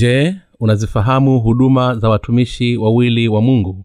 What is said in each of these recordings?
je unazifahamu huduma za watumishi wawili wa mungu?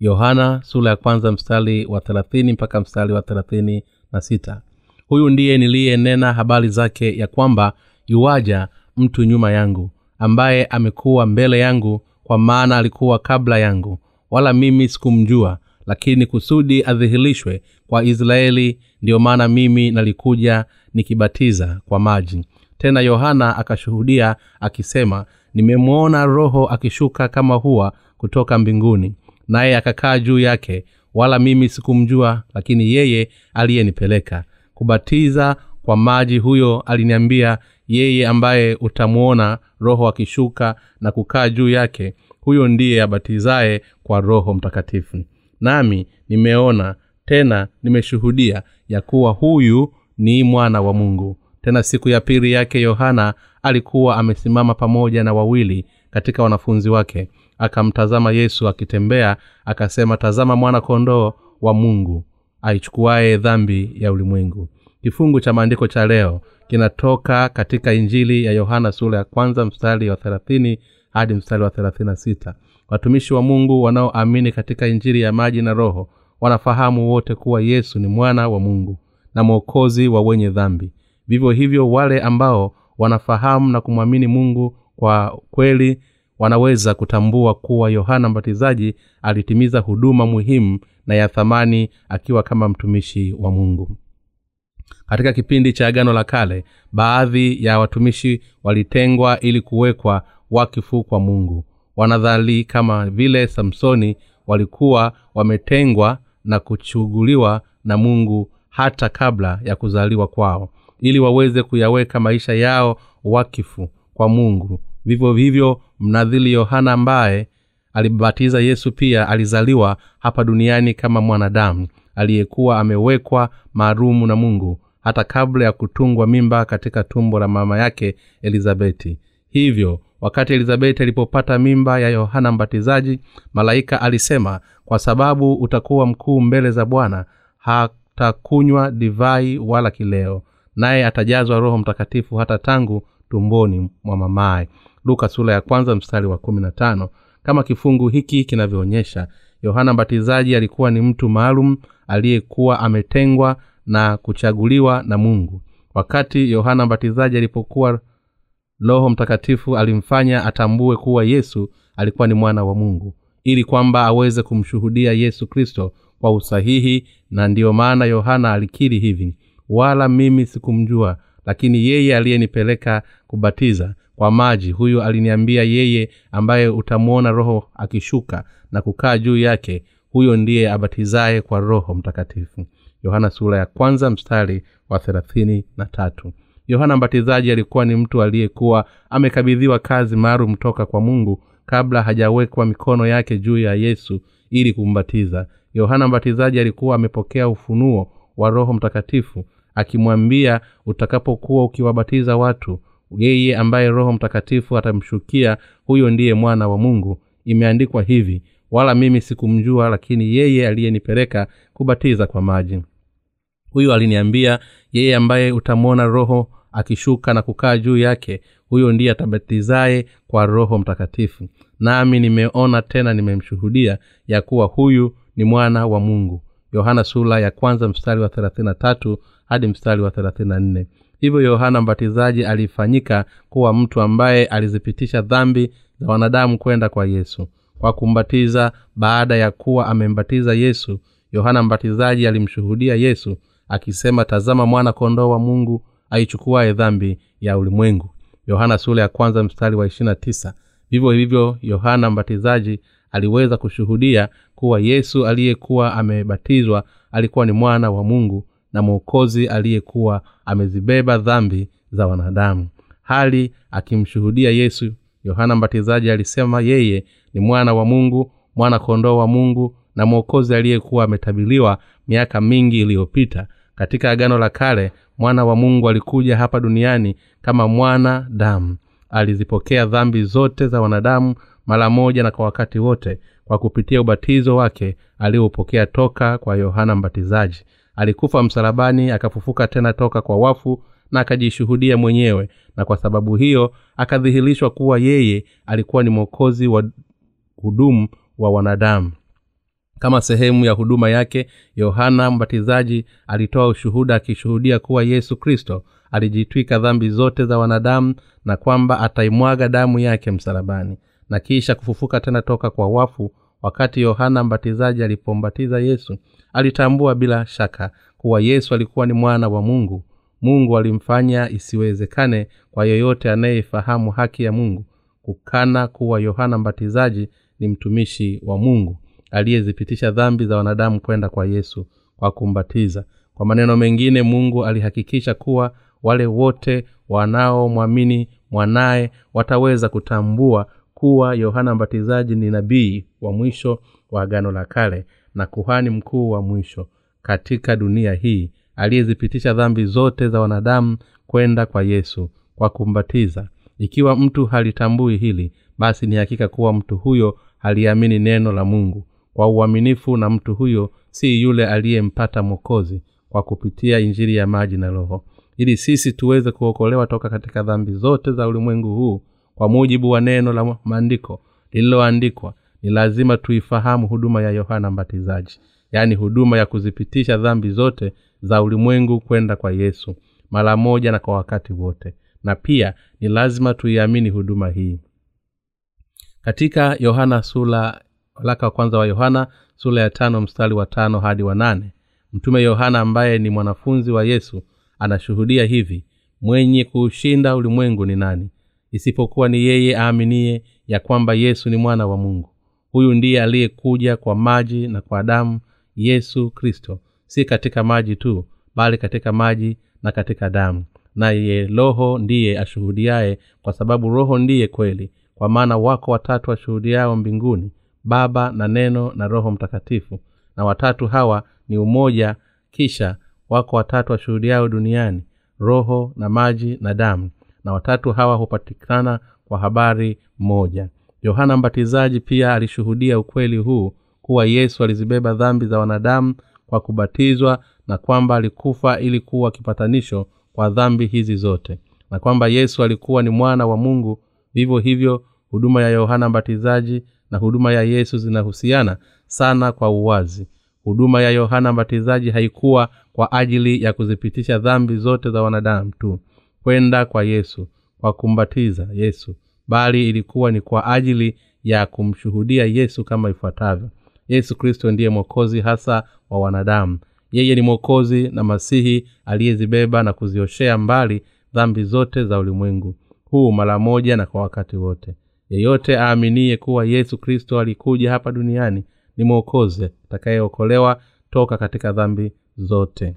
Yohana sura ya kwanza mstari wa thelathini mpaka mstari wa thelathini na sita. Huyu ndiye niliyenena habari zake ya kwamba yuwaja mtu nyuma yangu ambaye amekuwa mbele yangu kwa maana alikuwa kabla yangu. Wala mimi sikumjua lakini kusudi adhihirishwe kwa israeli ndiyo maana mimi nalikuja nikibatiza kwa maji tena yohana akashuhudia akisema nimemwona roho akishuka kama huwa kutoka mbinguni naye akakaa juu yake. Wala mimi sikumjua lakini yeye aliyenipeleka. Kubatiza kwa maji huyo aliniambia yeye ambaye utamwona roho akishuka na kukaa juu yake huyo ndiye abatizaye kwa roho mtakatifu. Nami nimeona tena nimeshuhudia ya kuwa huyu ni mwana wa mungu tena siku ya pili yake yohana alikuwa amesimama pamoja na wawili katika wanafunzi wake. Akamtazama yesu akitembea akasema tazama mwana kondoo wa mungu aichukuaye dhambi ya ulimwengu. Kifungu cha maandiko cha leo kinatoka katika injili ya yohana sura ya kwanza mstari wa thelathini hadi mstari wa thelathini sita. Watumishi wa mungu wanaoamini katika injili ya maji na roho wanafahamu wote kuwa yesu ni mwana wa mungu na mwokozi wa wenye dhambi vivyo hivyo wale ambao wanafahamu na kumwamini mungu kwa kweli wanaweza kutambua kuwa yohana mbatizaji alitimiza huduma muhimu na ya thamani akiwa kama mtumishi wa mungu. Katika kipindi cha agano la kale baadhi ya watumishi walitengwa ili kuwekwa wakifu kwa mungu. Wanadhali kama vile samsoni walikuwa wametengwa na kuchuguliwa na mungu hata kabla ya kuzaliwa kwao ili waweze kuyaweka maisha yao wakifu kwa mungu. Vivyo vivyo mnadhili yohana ambaye alibatiza yesu pia alizaliwa hapa duniani kama mwanadamu aliyekuwa amewekwa maalumu na mungu hata kabla ya kutungwa mimba katika tumbo la mama yake elizabeti. Hivyo wakati elizabeti alipopata mimba ya yohana mbatizaji malaika alisema kwa sababu utakuwa mkuu mbele za bwana hatakunywa divai wala kileo naye atajazwa roho mtakatifu hata tangu tumboni mwa mamaye. Luka sura ya kwanza mstari wa kumi na tano. Kama kifungu hiki kinavyoonyesha yohana mbatizaji alikuwa ni mtu maalum aliyekuwa ametengwa na kuchaguliwa na mungu. Wakati yohana mbatizaji alipokuwa roho mtakatifu alimfanya atambue kuwa yesu alikuwa ni mwana wa mungu ili kwamba aweze kumshuhudia yesu kristo kwa usahihi na ndiyo maana yohana alikiri hivi wala mimi sikumjua lakini yeye aliyenipeleka kubatiza kwa maji huyo aliniambia yeye ambaye utamwona roho akishuka na kukaa juu yake huyo ndiye abatizaye kwa roho mtakatifu. Yohana sura ya kwanza mstari wa thelathini na tatu. Yohana mbatizaji alikuwa ni mtu aliyekuwa amekabidhiwa kazi maalum toka kwa mungu kabla hajawekwa mikono yake juu ya yesu ili kumbatiza. Yohana mbatizaji alikuwa amepokea ufunuo wa roho mtakatifu akimwambia utakapokuwa ukiwabatiza watu yeye ambaye roho mtakatifu atamshukia huyo ndiye mwana wa mungu. Imeandikwa hivi wala mimi sikumjua lakini yeye aliyenipeleka kubatiza kwa maji. Huyo aliniambia yeye ambaye utamwona roho akishuka na kukaa juu yake huyo ndiye atabatizaye kwa roho mtakatifu. Nami nimeona tena nimemshuhudia ya kuwa huyu ni mwana wa mungu. Yohana sula ya kwanza mstari wa hadi mstari wa thelathini nne. Hivyo yohana mbatizaji alifanyika kuwa mtu ambaye alizipitisha dhambi za wanadamu kwenda kwa yesu. Kwa kumbatiza baada ya kuwa amembatiza yesu yohana mbatizaji alimshuhudia yesu akisema tazama mwana kondoo wa mungu aichukuaye dhambi ya ulimwengu. Yohana sura ya kwanza mstari wa ishirina tisa. Vivyo hivyo yohana mbatizaji aliweza kushuhudia kuwa yesu aliyekuwa amebatizwa alikuwa ni mwana wa mungu na mwokozi aliyekuwa amezibeba dhambi za wanadamu. Hali akimshuhudia yesu yohana mbatizaji alisema yeye ni mwana wa mungu mwana kondoo wa mungu na mwokozi aliyekuwa ametabiliwa miaka mingi iliyopita. Katika agano la kale mwana wa mungu alikuja hapa duniani kama mwana damu. Alizipokea dhambi zote za wanadamu mara moja na kwa wakati wote kwa kupitia ubatizo wake aliyoupokea toka kwa yohana mbatizaji alikufa msalabani akafufuka tena toka kwa wafu na akajishuhudia mwenyewe na kwa sababu hiyo akadhihirishwa kuwa yeye alikuwa ni mwokozi wa hudumu wa wanadamu. Kama sehemu ya huduma yake yohana mbatizaji alitoa ushuhuda akishuhudia kuwa yesu kristo alijitwika dhambi zote za wanadamu na kwamba ataimwaga damu yake msalabani na kisha kufufuka tena toka kwa wafu wakati yohana mbatizaji alipombatiza yesu alitambua bila shaka kuwa yesu alikuwa ni mwana wa mungu. Mungu alimfanya isiwezekane kwa yeyote anayefahamu haki ya mungu kukana kuwa yohana mbatizaji ni mtumishi wa mungu aliyezipitisha dhambi za wanadamu kwenda kwa yesu kwa kumbatiza. Kwa maneno mengine mungu alihakikisha kuwa wale wote wanaomwamini mwanaye wataweza kutambua kuwa yohana mbatizaji ni nabii wa mwisho wa agano la kale na kuhani mkuu wa mwisho katika dunia hii aliyezipitisha dhambi zote za wanadamu kwenda kwa yesu kwa kumbatiza. Ikiwa mtu halitambui hili basi ni hakika kuwa mtu huyo haliamini neno la mungu. Kwa uaminifu na mtu huyo si yule aliyempata mwokozi kwa kupitia injiri ya maji na roho. Ili sisi tuweze kuokolewa toka katika dhambi zote za ulimwengu huu kwa mujibu wa neno la maandiko lililoandikwa ni lazima tuifahamu huduma ya yohana mbatizaji yaani huduma ya kuzipitisha dhambi zote za ulimwengu kwenda kwa yesu mara moja na kwa wakati wote. Na pia ni lazima tuiamini huduma hii. Katika yohana sula waraka wa kwanza wa yohana sura ya tano mstari wa tano hadi wa nane mtume yohana ambaye ni mwanafunzi wa yesu anashuhudia hivi mwenye kuushinda ulimwengu ni nani isipokuwa ni yeye aaminie ya kwamba yesu ni mwana wa mungu. Huyu ndiye aliyekuja kwa maji na kwa damu yesu kristo. Si katika maji tu bali katika maji na katika damu. Naye roho ndiye ashuhudiaye kwa sababu roho ndiye kweli. Kwa maana wako watatu washuhudiao mbinguni baba na neno na roho mtakatifu. Na watatu hawa ni umoja kisha wako watatu washuhudiao duniani roho na maji na damu na watatu hawa hupatikana kwa habari moja. Yohana mbatizaji pia alishuhudia ukweli huu kuwa yesu alizibeba dhambi za wanadamu kwa kubatizwa na kwamba alikufa ili kuwa kipatanisho kwa dhambi hizi zote na kwamba yesu alikuwa ni mwana wa mungu. Vivyo hivyo huduma ya yohana mbatizaji na huduma ya yesu zinahusiana sana kwa uwazi. Huduma ya yohana mbatizaji haikuwa kwa ajili ya kuzipitisha dhambi zote za wanadamu tu kwenda kwa yesu kwa kumbatiza yesu bali ilikuwa ni kwa ajili ya kumshuhudia yesu kama ifuatavyo. Yesu kristo ndiye mwokozi hasa wa wanadamu. Yeye ni mwokozi na masihi aliyezibeba na kuzioshea mbali dhambi zote za ulimwengu huu mara moja na kwa wakati wote. Yeyote aaminiye kuwa yesu kristo alikuja hapa duniani ni mwokozi atakayeokolewa toka katika dhambi zote.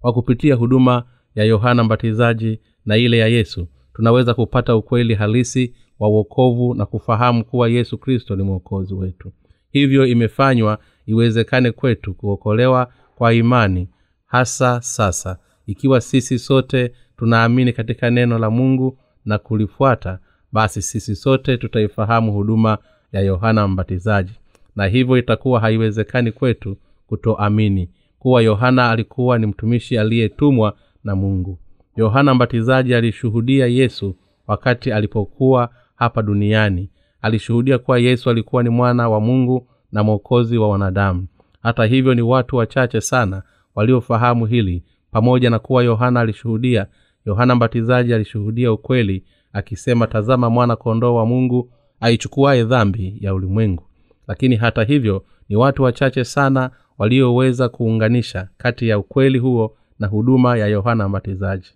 Kwa kupitia huduma ya yohana mbatizaji na ile ya yesu. Tunaweza kupata ukweli halisi wa uokovu na kufahamu kuwa yesu kristo ni mwokozi wetu. Hivyo imefanywa iwezekane kwetu kuokolewa kwa imani hasa sasa ikiwa sisi sote tunaamini katika neno la mungu na kulifuata basi sisi sote tutaifahamu huduma ya yohana mbatizaji. Na hivyo itakuwa haiwezekani kwetu kutoamini kuwa yohana alikuwa ni mtumishi aliyetumwa na mungu. Yohana mbatizaji alishuhudia yesu wakati alipokuwa hapa duniani. Alishuhudia kuwa yesu alikuwa ni mwana wa mungu na mwokozi wa wanadamu. Hata hivyo ni watu wachache sana waliofahamu hili. Pamoja na kuwa yohana alishuhudia yohana mbatizaji alishuhudia ukweli akisema tazama mwana kondoo wa mungu aichukuaye dhambi ya ulimwengu. Lakini hata hivyo ni watu wachache sana walioweza kuunganisha kati ya ukweli huo na huduma ya yohana mbatizaji.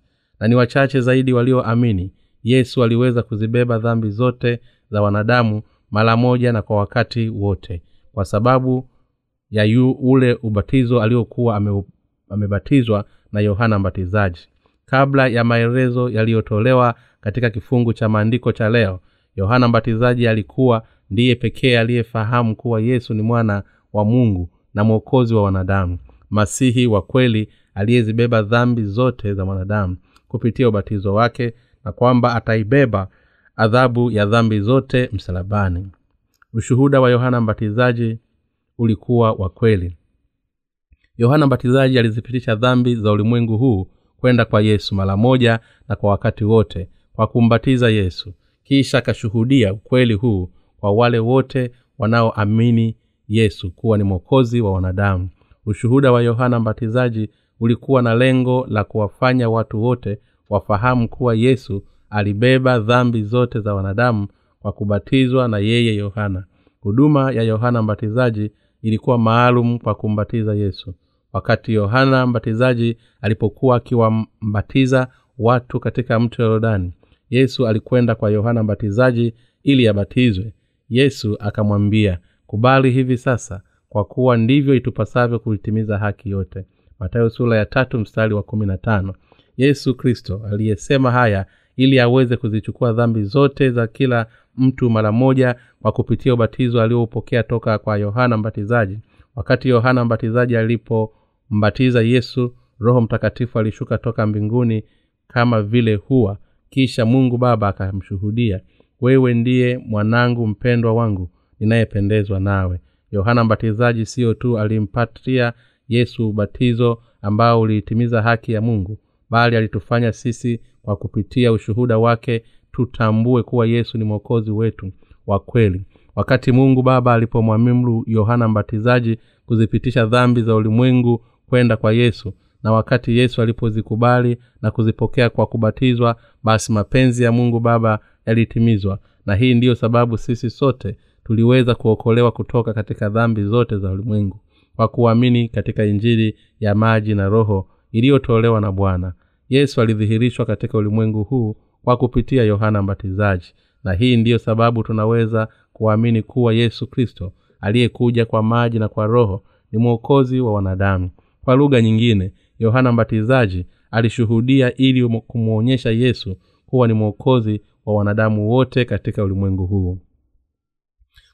Na ni wachache zaidi walioamini yesu aliweza kuzibeba dhambi zote za wanadamu mara moja na kwa wakati wote kwa sababu ya yu ule ubatizo aliokuwa ame, amebatizwa na yohana mbatizaji. Kabla ya maelezo yaliyotolewa katika kifungu cha maandiko cha leo yohana mbatizaji alikuwa ndiye pekee aliyefahamu kuwa yesu ni mwana wa mungu na mwokozi wa wanadamu masihi wa kweli aliyezibeba dhambi zote za mwanadamu kupitia ubatizo wake na kwamba ataibeba adhabu ya dhambi zote msalabani. Ushuhuda wa yohana mbatizaji ulikuwa wa kweli. Yohana mbatizaji alizipitisha dhambi za ulimwengu huu kwenda kwa yesu mara moja na kwa wakati wote kwa kumbatiza yesu. Kisha akashuhudia ukweli huu kwa wale wote wanaoamini yesu kuwa ni mwokozi wa wanadamu. Ushuhuda wa yohana mbatizaji ulikuwa na lengo la kuwafanya watu wote wafahamu kuwa yesu alibeba dhambi zote za wanadamu kwa kubatizwa na yeye yohana. Huduma ya yohana mbatizaji ilikuwa maalum kwa kumbatiza yesu. Wakati yohana mbatizaji alipokuwa akiwambatiza watu katika mto yorodani yesu alikwenda kwa yohana mbatizaji ili abatizwe. Yesu akamwambia kubali hivi sasa kwa kuwa ndivyo itupasavyo kuitimiza haki yote matayo sura ya tatu mstari wa kumi na tano. Yesu kristo aliyesema haya ili aweze kuzichukua dhambi zote za kila mtu mara moja kwa kupitia ubatizo alioupokea toka kwa yohana mbatizaji. Wakati yohana mbatizaji alipombatiza yesu roho mtakatifu alishuka toka mbinguni kama vile huwa kisha mungu baba akamshuhudia wewe ndiye mwanangu mpendwa wangu ninayependezwa nawe. Yohana mbatizaji siyo tu alimpatia yesu ubatizo ambao uliitimiza haki ya mungu bali alitufanya sisi kwa kupitia ushuhuda wake tutambue kuwa yesu ni mwokozi wetu wa kweli. Wakati mungu baba alipomwamimru yohana mbatizaji kuzipitisha dhambi za ulimwengu kwenda kwa yesu na wakati yesu alipozikubali na kuzipokea kwa kubatizwa basi mapenzi ya mungu baba yalitimizwa. Na hii ndiyo sababu sisi sote tuliweza kuokolewa kutoka katika dhambi zote za ulimwengu kwa kuamini katika injili ya maji na roho iliyotolewa na bwana. Yesu alidhihirishwa katika ulimwengu huu kwa kupitia yohana mbatizaji. Na hii ndiyo sababu tunaweza kuamini kuwa yesu kristo aliyekuja kwa maji na kwa roho ni mwokozi wa wanadamu. Kwa lugha nyingine yohana mbatizaji alishuhudia ili kumwonyesha yesu kuwa ni mwokozi wa wanadamu wote katika ulimwengu huu.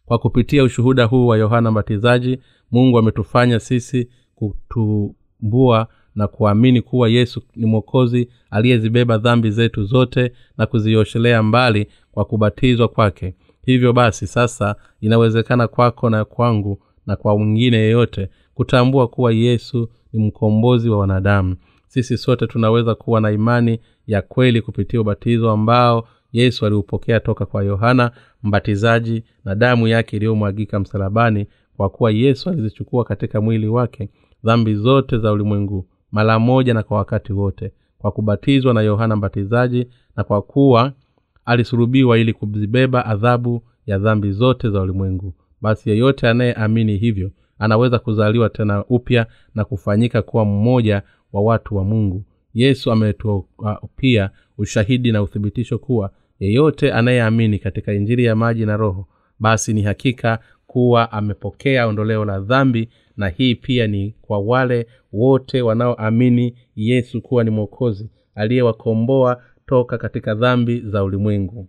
Kwa kupitia ushuhuda huu wa yohana mbatizaji mungu ametufanya sisi kutumbua na kuamini kuwa yesu ni mwokozi aliyezibeba dhambi zetu zote na kuzioshelea mbali kwa kubatizwa kwake. Hivyo basi sasa inawezekana kwako na kwangu na kwa mwingine yeyote kutambua kuwa yesu ni mkombozi wa wanadamu. Sisi sote tunaweza kuwa na imani ya kweli kupitia ubatizo ambao yesu aliupokea toka kwa yohana mbatizaji na damu yake iliyomwagika msalabani kwa kuwa yesu alizichukua katika mwili wake dhambi zote za ulimwengu mara moja na kwa wakati wote kwa kubatizwa na yohana mbatizaji na kwa kuwa alisurubiwa ili kuzibeba adhabu ya dhambi zote za ulimwengu. Basi yeyote anayeamini hivyo anaweza kuzaliwa tena upya na kufanyika kuwa mmoja wa watu wa mungu. Yesu ametupia ushahidi na uthibitisho kuwa yeyote anayeamini katika injiri ya maji na roho basi ni hakika kuwa amepokea ondoleo la dhambi na hii pia ni kwa wale wote wanaoamini yesu kuwa ni mwokozi aliyewakomboa toka katika dhambi za ulimwengu.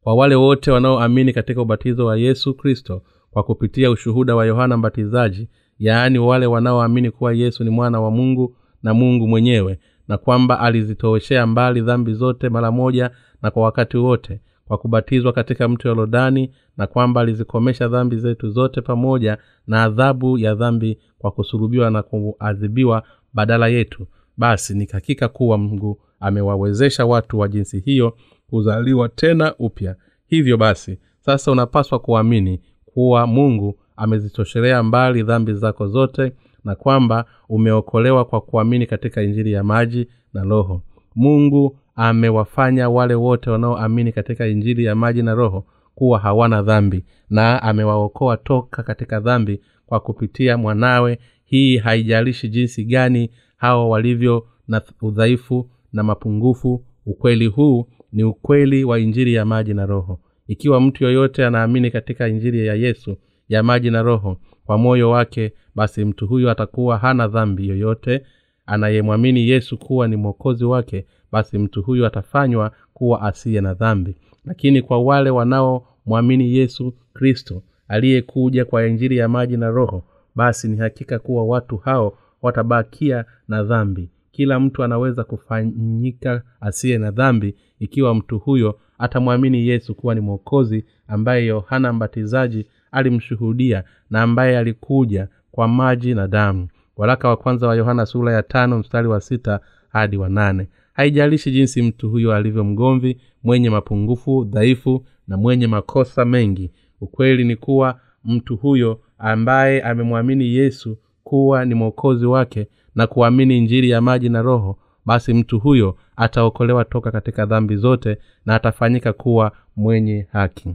Kwa wale wote wanaoamini katika ubatizo wa yesu kristo kwa kupitia ushuhuda wa yohana mbatizaji yaani wale wanaoamini kuwa yesu ni mwana wa mungu na mungu mwenyewe na kwamba alizitoweshea mbali dhambi zote mara moja na kwa wakati wote kwa kubatizwa katika mto yorodani na kwamba alizikomesha dhambi zetu zote pamoja na adhabu ya dhambi kwa kusulubiwa na kuadhibiwa badala yetu. Basi ni hakika kuwa mungu amewawezesha watu wa jinsi hiyo kuzaliwa tena upya. Hivyo basi sasa unapaswa kuamini kuwa mungu amezitoshelea mbali dhambi zako zote na kwamba umeokolewa kwa kuamini katika injili ya maji na roho. Mungu amewafanya wale wote wanaoamini katika injili ya maji na roho kuwa hawana dhambi na amewaokoa toka katika dhambi kwa kupitia mwanawe. Hii haijalishi jinsi gani hawa walivyo na udhaifu na mapungufu ukweli huu ni ukweli wa injili ya maji na roho. Ikiwa mtu yoyote anaamini katika injili ya yesu ya maji na roho kwa moyo wake basi mtu huyo atakuwa hana dhambi yoyote. Anayemwamini yesu kuwa ni mwokozi wake basi mtu huyo atafanywa kuwa asiye na dhambi. Lakini kwa wale wanaomwamini yesu kristo aliyekuja kwa injili ya maji na roho basi ni hakika kuwa watu hao watabakia na dhambi. Kila mtu anaweza kufanyika asiye na dhambi ikiwa mtu huyo atamwamini yesu kuwa ni mwokozi ambaye yohana mbatizaji alimshuhudia na ambaye alikuja kwa maji na damu. Waraka wa kwanza wa yohana sura ya tano mstari wa sita hadi wa nane haijalishi jinsi mtu huyo alivyo mgomvi mwenye mapungufu dhaifu na mwenye makosa mengi. Ukweli ni kuwa mtu huyo ambaye amemwamini yesu kuwa ni mwokozi wake na kuamini njiri ya maji na roho basi mtu huyo ataokolewa toka katika dhambi zote na atafanyika kuwa mwenye haki.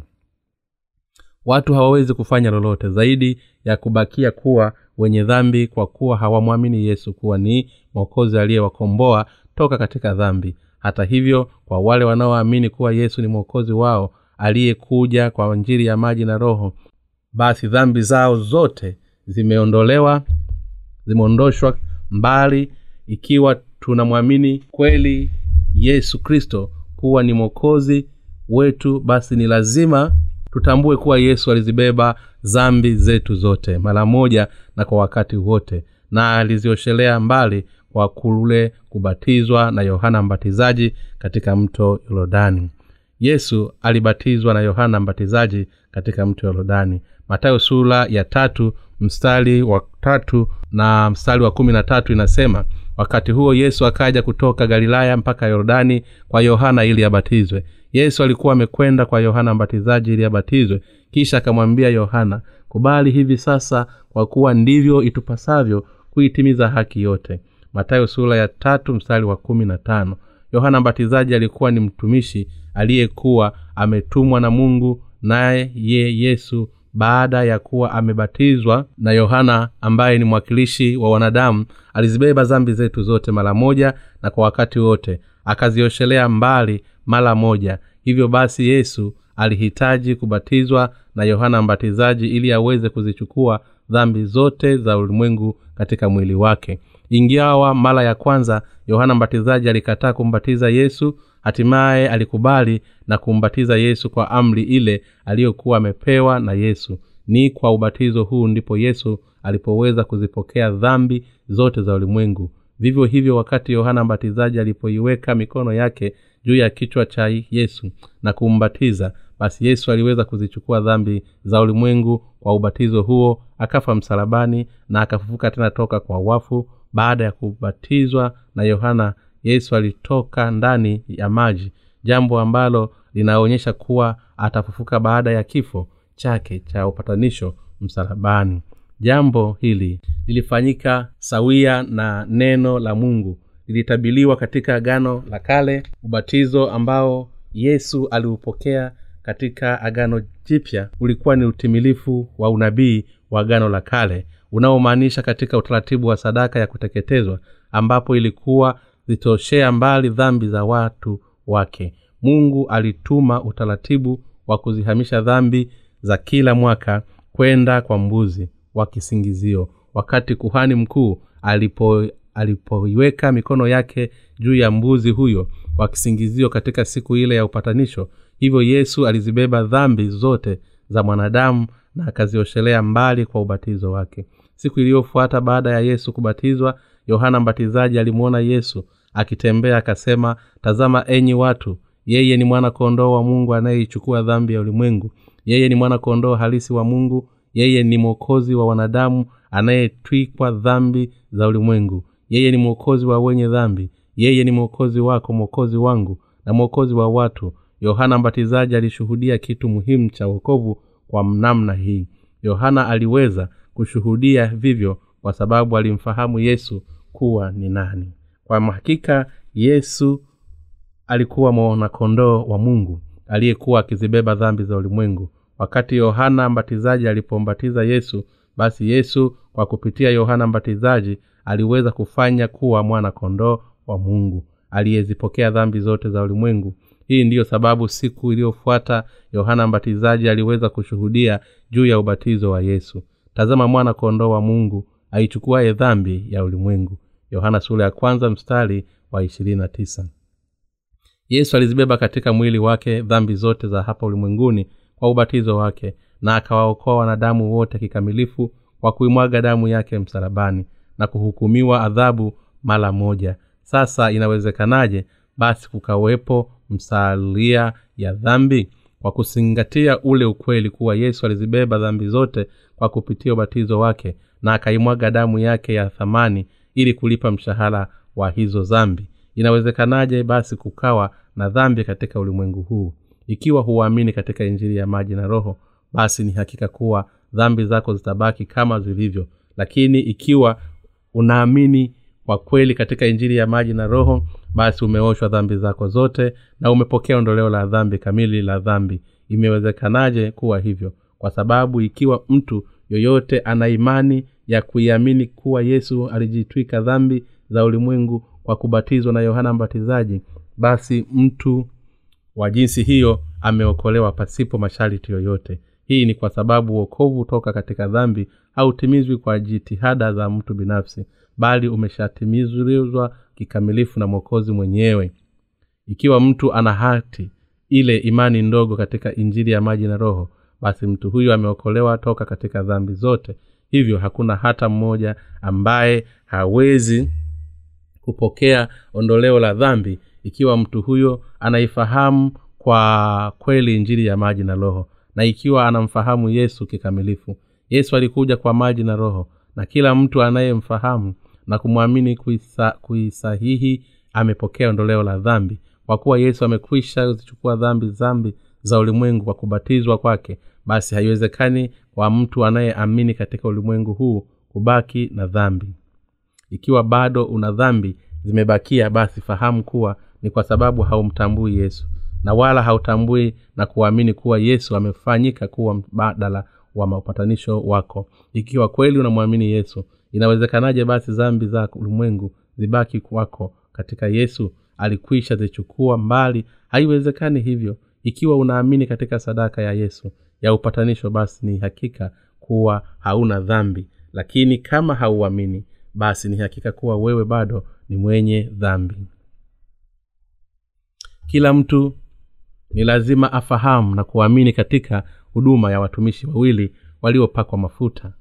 Watu hawawezi kufanya lolote zaidi ya kubakia kuwa wenye dhambi kwa kuwa hawamwamini yesu kuwa ni mwokozi aliyewakomboa toka katika dhambi. Hata hivyo kwa wale wanaoamini kuwa yesu ni mwokozi wao aliyekuja kwa njiri ya maji na roho basi dhambi zao zote zimeondolewa zimeondoshwa mbali ikiwa tunamwamini kweli yesu kristo kuwa ni mwokozi wetu basi ni lazima tutambue kuwa yesu alizibeba zambi zetu zote mara moja na kwa wakati wote na alizioshelea mbali kwa kule kubatizwa na yohana mbatizaji katika mto yorodani. Yesu alibatizwa na yohana mbatizaji katika mto yorodani. Matayo sura ya tatu mstari wa tatu na mstari wa kumi na tatu inasema wakati huo yesu akaja kutoka galilaya mpaka yordani kwa yohana ili abatizwe. Yesu alikuwa amekwenda kwa yohana mbatizaji ili abatizwe. Kisha akamwambia yohana kubali hivi sasa kwa kuwa ndivyo itupasavyo kuitimiza haki yote matayo sura ya tatu mstari wa kumi na tano. Yohana mbatizaji alikuwa ni mtumishi aliyekuwa ametumwa na mungu naye ye yesu baada ya kuwa amebatizwa na yohana ambaye ni mwakilishi wa wanadamu alizibeba zambi zetu zote mara moja na kwa wakati wote akazioshelea mbali mara moja. Hivyo basi yesu alihitaji kubatizwa na yohana mbatizaji ili aweze kuzichukua dhambi zote za ulimwengu katika mwili wake ingawa mara ya kwanza yohana mbatizaji alikataa kumbatiza yesu hatimaye alikubali na kumbatiza yesu kwa amri ile aliyokuwa amepewa na yesu. Ni kwa ubatizo huu ndipo yesu alipoweza kuzipokea dhambi zote za ulimwengu. Vivyo hivyo wakati yohana mbatizaji alipoiweka mikono yake juu ya kichwa cha yesu na kumbatiza basi yesu aliweza kuzichukua dhambi za ulimwengu kwa ubatizo huo akafa msalabani na akafufuka tena toka kwa wafu baada ya kubatizwa na yohana yesu alitoka ndani ya maji jambo ambalo linaonyesha kuwa atafufuka baada ya kifo chake cha upatanisho msalabani. Jambo hili lilifanyika sawia na neno la mungu. Lilitabiliwa katika agano la kale ubatizo ambao yesu aliupokea katika agano jipya ulikuwa ni utimilifu wa unabii wa agano la kale unaomaanisha katika utaratibu wa sadaka ya kuteketezwa ambapo ilikuwa zitoshea mbali dhambi za watu wake. Mungu alituma utaratibu wa kuzihamisha dhambi za kila mwaka kwenda kwa mbuzi wa kisingizio. Wakati kuhani mkuu alipo alipoiweka mikono yake juu ya mbuzi huyo wa kisingizio katika siku ile ya upatanisho hivyo yesu alizibeba dhambi zote za mwanadamu na akazioshelea mbali kwa ubatizo wake. Siku iliyofuata baada ya yesu kubatizwa yohana mbatizaji alimwona yesu akitembea akasema tazama enyi watu yeye ni mwana kondoo wa mungu anayeichukua dhambi ya ulimwengu. Yeye ni mwana kondoo halisi wa mungu. Yeye ni mwokozi wa wanadamu anayetwikwa dhambi za ulimwengu. Yeye ni mwokozi wa wenye dhambi. Yeye ni mwokozi wako mwokozi wangu na mwokozi wa watu yohana mbatizaji alishuhudia kitu muhimu cha wokovu kwa namna hii. Yohana aliweza kushuhudia vivyo kwa sababu alimfahamu yesu kuwa ni nani. Kwa hakika yesu alikuwa mwanakondoo wa mungu aliyekuwa akizibeba dhambi za ulimwengu. Wakati yohana mbatizaji alipombatiza yesu basi yesu kwa kupitia yohana mbatizaji aliweza kufanya kuwa mwana kondoo wa mungu aliyezipokea dhambi zote za ulimwengu hii ndiyo sababu siku iliyofuata yohana mbatizaji aliweza kushuhudia juu ya ubatizo wa yesu. Tazama mwana kondoo wa mungu aichukuaye dhambi ya ulimwengu. Yohana ya kwanza mstari wa ishirini na tisa. Yesu alizibeba katika mwili wake dhambi zote za hapa ulimwenguni kwa ubatizo wake na akawaokoa wanadamu wote kikamilifu kwa kuimwaga damu yake msalabani na kuhukumiwa adhabu mara moja. Sasa inawezekanaje basi kukawepo msalia ya dhambi kwa kuzingatia ule ukweli kuwa yesu alizibeba dhambi zote kwa kupitia ubatizo wake na akaimwaga damu yake ya thamani ili kulipa mshahara wa hizo dhambi. Inawezekanaje basi kukawa na dhambi katika ulimwengu huu? Ikiwa huamini katika injili ya maji na roho basi ni hakika kuwa dhambi zako zitabaki kama zilivyo. Lakini ikiwa unaamini kwa kweli katika injili ya maji na roho basi umeoshwa dhambi zako zote na umepokea ondoleo la dhambi kamili la dhambi. Imewezekanaje kuwa hivyo? Kwa sababu ikiwa mtu yoyote ana imani ya kuiamini kuwa yesu alijitwika dhambi za ulimwengu kwa kubatizwa na yohana mbatizaji basi mtu wa jinsi hiyo ameokolewa pasipo masharti yoyote. Hii ni kwa sababu uokovu toka katika dhambi hautimizwi kwa jitihada za mtu binafsi bali umeshatimizwa kikamilifu na mwokozi mwenyewe. Ikiwa mtu ana hati ile imani ndogo katika injili ya maji na roho basi mtu huyo ameokolewa toka katika dhambi zote. Hivyo hakuna hata mmoja ambaye hawezi kupokea ondoleo la dhambi ikiwa mtu huyo anaifahamu kwa kweli injili ya maji na roho na ikiwa anamfahamu yesu kikamilifu. Yesu alikuja kwa maji na roho na kila mtu anayemfahamu na kumwamini kuisa, kuisahihi amepokea ondoleo la dhambi. Kwa kuwa yesu amekwisha zichukua dhambi zambi za ulimwengu kwa kubatizwa kwake basi haiwezekani kwa mtu anayeamini katika ulimwengu huu kubaki na dhambi. Ikiwa bado una dhambi zimebakia basi fahamu kuwa ni kwa sababu haumtambui yesu na wala hautambui na kuamini kuwa yesu amefanyika kuwa mbadala wa maupatanisho wako. Ikiwa kweli unamwamini yesu inawezekanaje basi zambi za ulimwengu zibaki kwako katika yesu? Alikwisha zichukua mbali. Haiwezekani hivyo. Ikiwa unaamini katika sadaka ya yesu ya upatanisho basi ni hakika kuwa hauna dhambi. Lakini kama hauamini basi ni hakika kuwa wewe bado ni mwenye dhambi. Kila mtu ni lazima afahamu na kuamini katika huduma ya watumishi wawili waliopakwa mafuta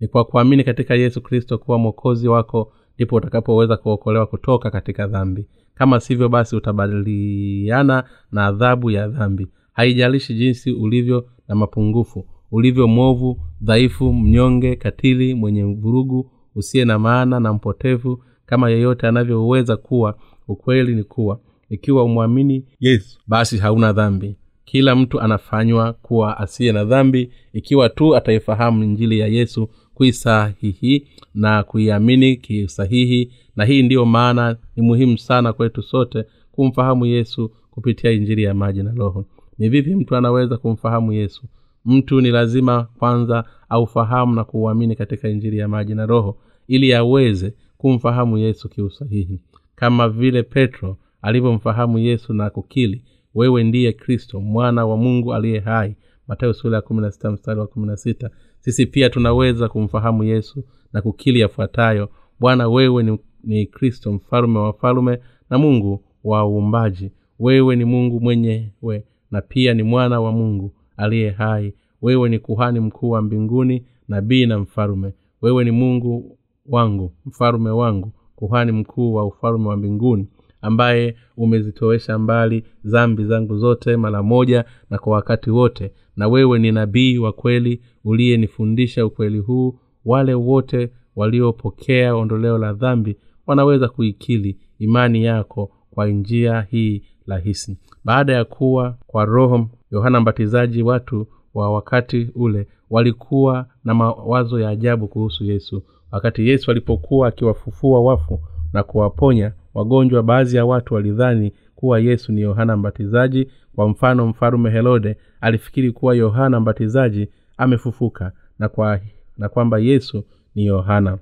ni kwa kuamini katika yesu kristo kuwa mwokozi wako ndipo utakapoweza kuokolewa kutoka katika dhambi. Kama sivyo basi utabadiliana na adhabu ya dhambi. Haijalishi jinsi ulivyo na mapungufu ulivyo mwovu dhaifu mnyonge katili mwenye vurugu usiye na maana na mpotevu kama yeyote anavyoweza kuwa ukweli ni kuwa. Ikiwa umwamini yesu basi hauna dhambi. Kila mtu anafanywa kuwa asiye na dhambi ikiwa tu ataifahamu injili ya yesu kuisahihi na kuiamini kiusahihi na hii ndiyo maana ni muhimu sana kwetu sote kumfahamu yesu kupitia injiri ya maji na roho. Ni vipi mtu anaweza kumfahamu yesu? Mtu ni lazima kwanza aufahamu na kuuamini katika injiri ya maji na roho ili aweze kumfahamu yesu kiusahihi. Kama vile petro alivyomfahamu yesu na kukili wewe ndiye kristo mwana wa mungu aliye hai. Matayo sura ya kumi na sita mstari wa kumi na sita sisi pia tunaweza kumfahamu yesu na kukili yafuatayo. Bwana wewe ni, ni kristo mfalume wa falume na mungu wa uumbaji. Wewe ni mungu mwenyewe na pia ni mwana wa mungu aliye hai. Wewe ni kuhani mkuu wa mbinguni nabii na mfalume. Wewe ni mungu wangu mfalume wangu kuhani mkuu wa ufalume wa mbinguni ambaye umezitowesha mbali zambi zangu zote mara moja na kwa wakati wote na wewe ni nabii wa kweli uliyenifundisha ukweli huu. Wale wote waliopokea ondoleo la dhambi wanaweza kuikili imani yako kwa njia hii rahisi. Baada ya kuwa kwa roho yohana mbatizaji watu wa wakati ule walikuwa na mawazo ya ajabu kuhusu yesu. Wakati yesu alipokuwa akiwafufua wafu na kuwaponya wagonjwa baadhi ya watu walidhani kuwa yesu ni yohana mbatizaji. Kwa mfano mfalume herode alifikiri kuwa yohana mbatizaji amefufuka na, kwa, na kwamba yesu ni yohana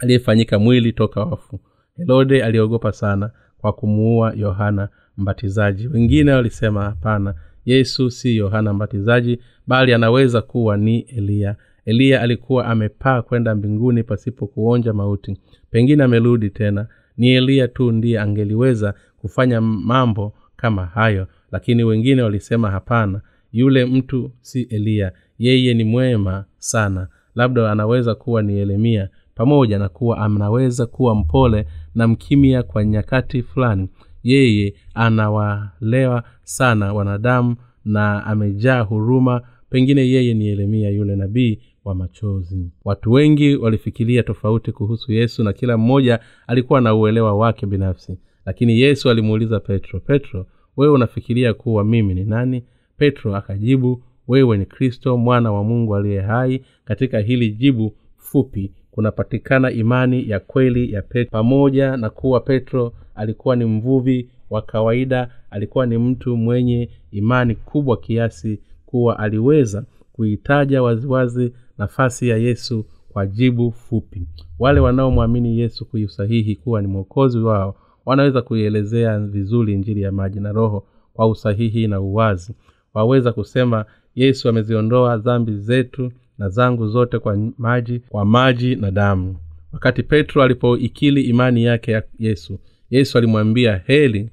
aliyefanyika mwili toka wafu. Herode aliogopa sana kwa kumuua yohana mbatizaji. Wengine walisema hapana yesu si yohana mbatizaji bali anaweza kuwa ni eliya eliya alikuwa amepaa kwenda mbinguni pasipo kuonja mauti. Pengine amerudi tena ni eliya tu ndiye angeliweza kufanya mambo kama hayo lakini wengine walisema hapana. Yule mtu si eliya yeye ni mwema sana. Labda anaweza kuwa ni yeremia pamoja na kuwa anaweza kuwa mpole na mkimya kwa nyakati fulani. Yeye anawalewa sana wanadamu na amejaa huruma. Pengine yeye ni yeremia yule nabii wa machozi. Watu wengi walifikiria tofauti kuhusu yesu na kila mmoja alikuwa na uelewa wake binafsi. Lakini yesu alimuuliza petro petro wewe unafikiria kuwa mimi ni nani? Petro akajibu wewe ni kristo mwana wa mungu aliye hai. Katika hili jibu fupi kunapatikana imani ya kweli ya petro pamoja na kuwa petro alikuwa ni mvuvi wa kawaida alikuwa ni mtu mwenye imani kubwa kiasi kuwa aliweza kuitaja waziwazi nafasi ya yesu kwa jibu fupi. Wale wanaomwamini yesu kuiusahihi kuwa ni mwokozi wao wanaweza kuielezea vizuri injili ya maji na roho kwa usahihi na uwazi. Waweza kusema yesu ameziondoa dhambi zetu na zangu zote kwa maji kwa maji na damu. Wakati petro alipoikili imani yake ya yesu yesu alimwambia heli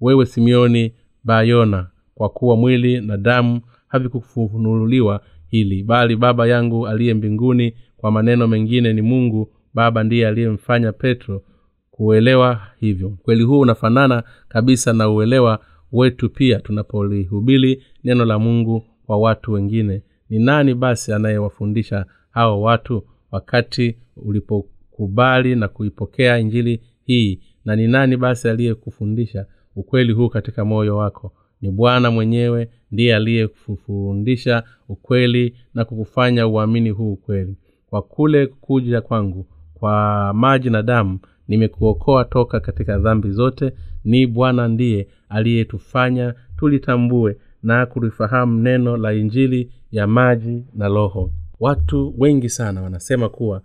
wewe simeoni bayona kwa kuwa mwili na damu havikufunuliwa hili. Bali baba yangu aliye mbinguni kwa maneno mengine ni mungu baba ndiye aliyemfanya petro kuelewa hivyo. Kweli huu unafanana kabisa na uelewa wetu pia tunapolihubiri neno la mungu kwa watu wengine. Ni nani basi anayewafundisha hao watu wakati ulipokubali na kuipokea injili hii? Na ni nani basi aliyekufundisha ukweli huu katika moyo wako ni bwana mwenyewe ndiye aliyekufundisha ukweli na kukufanya uamini huu ukweli. Kwa kule kuja kwangu kwa maji na damu nimekuokoa toka katika dhambi zote. Ni bwana ndiye aliyetufanya tulitambue na kulifahamu neno la injili ya maji na roho. Watu wengi sana wanasema kuwa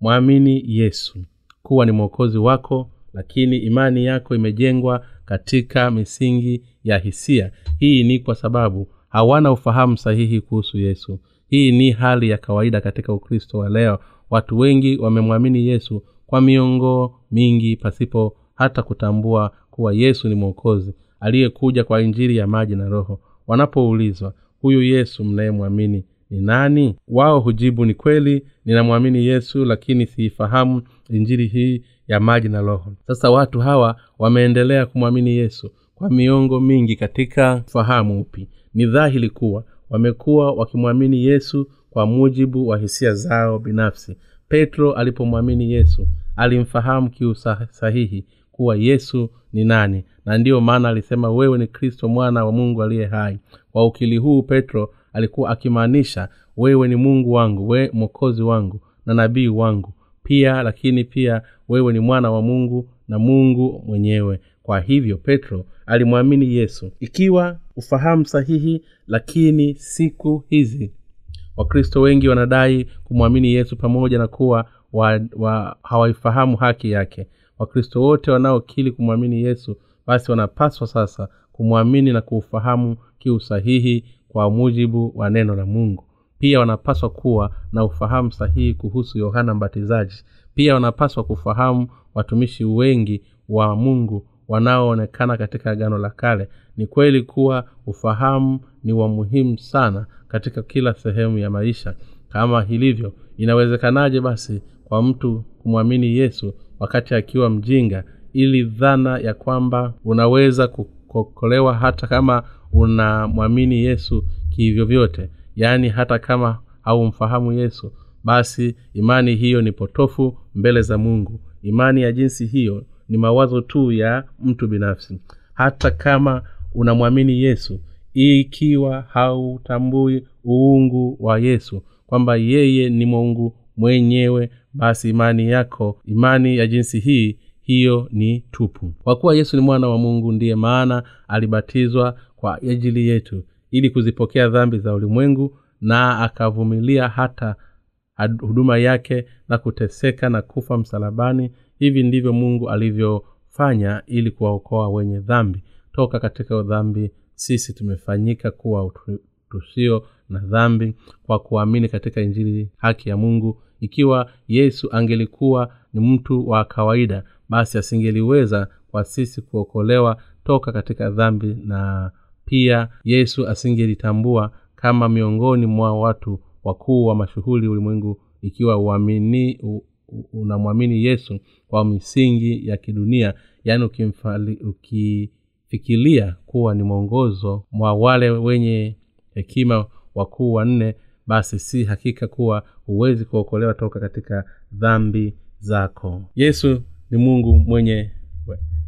mwamini yesu kuwa ni mwokozi wako lakini imani yako imejengwa katika misingi ya hisia. Hii ni kwa sababu hawana ufahamu sahihi kuhusu yesu. Hii ni hali ya kawaida katika ukristo wa leo. Watu wengi wamemwamini yesu kwa miongo mingi pasipo hata kutambua kuwa yesu ni mwokozi aliyekuja kwa injili ya maji na roho. Wanapoulizwa huyu yesu mnayemwamini ni nani? Wao hujibu ni kweli ninamwamini yesu lakini siifahamu injili hii ya maji na roho. Sasa watu hawa wameendelea kumwamini yesu kwa miongo mingi katika fahamu upi. Ni dhahiri kuwa wamekuwa wakimwamini yesu kwa mujibu wa hisia zao binafsi. Petro alipomwamini yesu alimfahamu kiusahihi kuwa yesu ni nani na ndiyo maana alisema wewe ni kristo mwana wa mungu aliye hai. Kwa ukili huu petro alikuwa akimaanisha wewe ni mungu wangu we mwokozi wangu na nabii wangu. Pia lakini pia wewe ni mwana wa mungu na mungu mwenyewe kwa hivyo petro alimwamini yesu. Ikiwa ufahamu sahihi lakini siku hizi wakristo wengi wanadai kumwamini yesu pamoja na kuwa wa, wa, hawaifahamu haki yake. Wakristo wote wanaokili kumwamini yesu basi wanapaswa sasa kumwamini na kuufahamu kiusahihi kwa mujibu wa neno la mungu. Pia wanapaswa kuwa na ufahamu sahihi kuhusu yohana mbatizaji. Pia wanapaswa kufahamu watumishi wengi wa mungu wanaoonekana katika agano la kale. Ni kweli kuwa ufahamu ni wa muhimu sana katika kila sehemu ya maisha. Kama hilivyo inawezekanaje basi kwa mtu kumwamini yesu wakati akiwa mjinga ili dhana ya kwamba unaweza kukokolewa hata kama unamwamini yesu kivyovyote yaani hata kama haumfahamu yesu basi imani hiyo ni potofu mbele za mungu. Imani ya jinsi hiyo ni mawazo tu ya mtu binafsi. Hata kama unamwamini yesu ikiwa hautambui uungu wa yesu kwamba yeye ni mungu mwenyewe basi imani yako imani ya jinsi hii hiyo ni tupu. Kwa kuwa yesu ni mwana wa mungu ndiye maana alibatizwa kwa ajili yetu ili kuzipokea dhambi za ulimwengu na akavumilia hata huduma yake na kuteseka na kufa msalabani hivi ndivyo mungu alivyofanya ili kuwaokoa wenye dhambi. Toka katika dhambi sisi tumefanyika kuwa tusio na dhambi kwa kuamini katika injili haki ya mungu. Ikiwa yesu angelikuwa ni mtu wa kawaida basi asingeliweza kwa sisi kuokolewa toka katika dhambi na pia yesu asingelitambua kama miongoni mwa watu wakuu wa mashughuli ulimwengu ikiwa uamini unamwamini yesu kwa misingi ya kidunia yaani ukifikiria kuwa ni mwongozo mwa wale wenye hekima wakuu wanne basi si hakika kuwa huwezi kuokolewa toka katika dhambi zako. Yesu ni mungu mwenye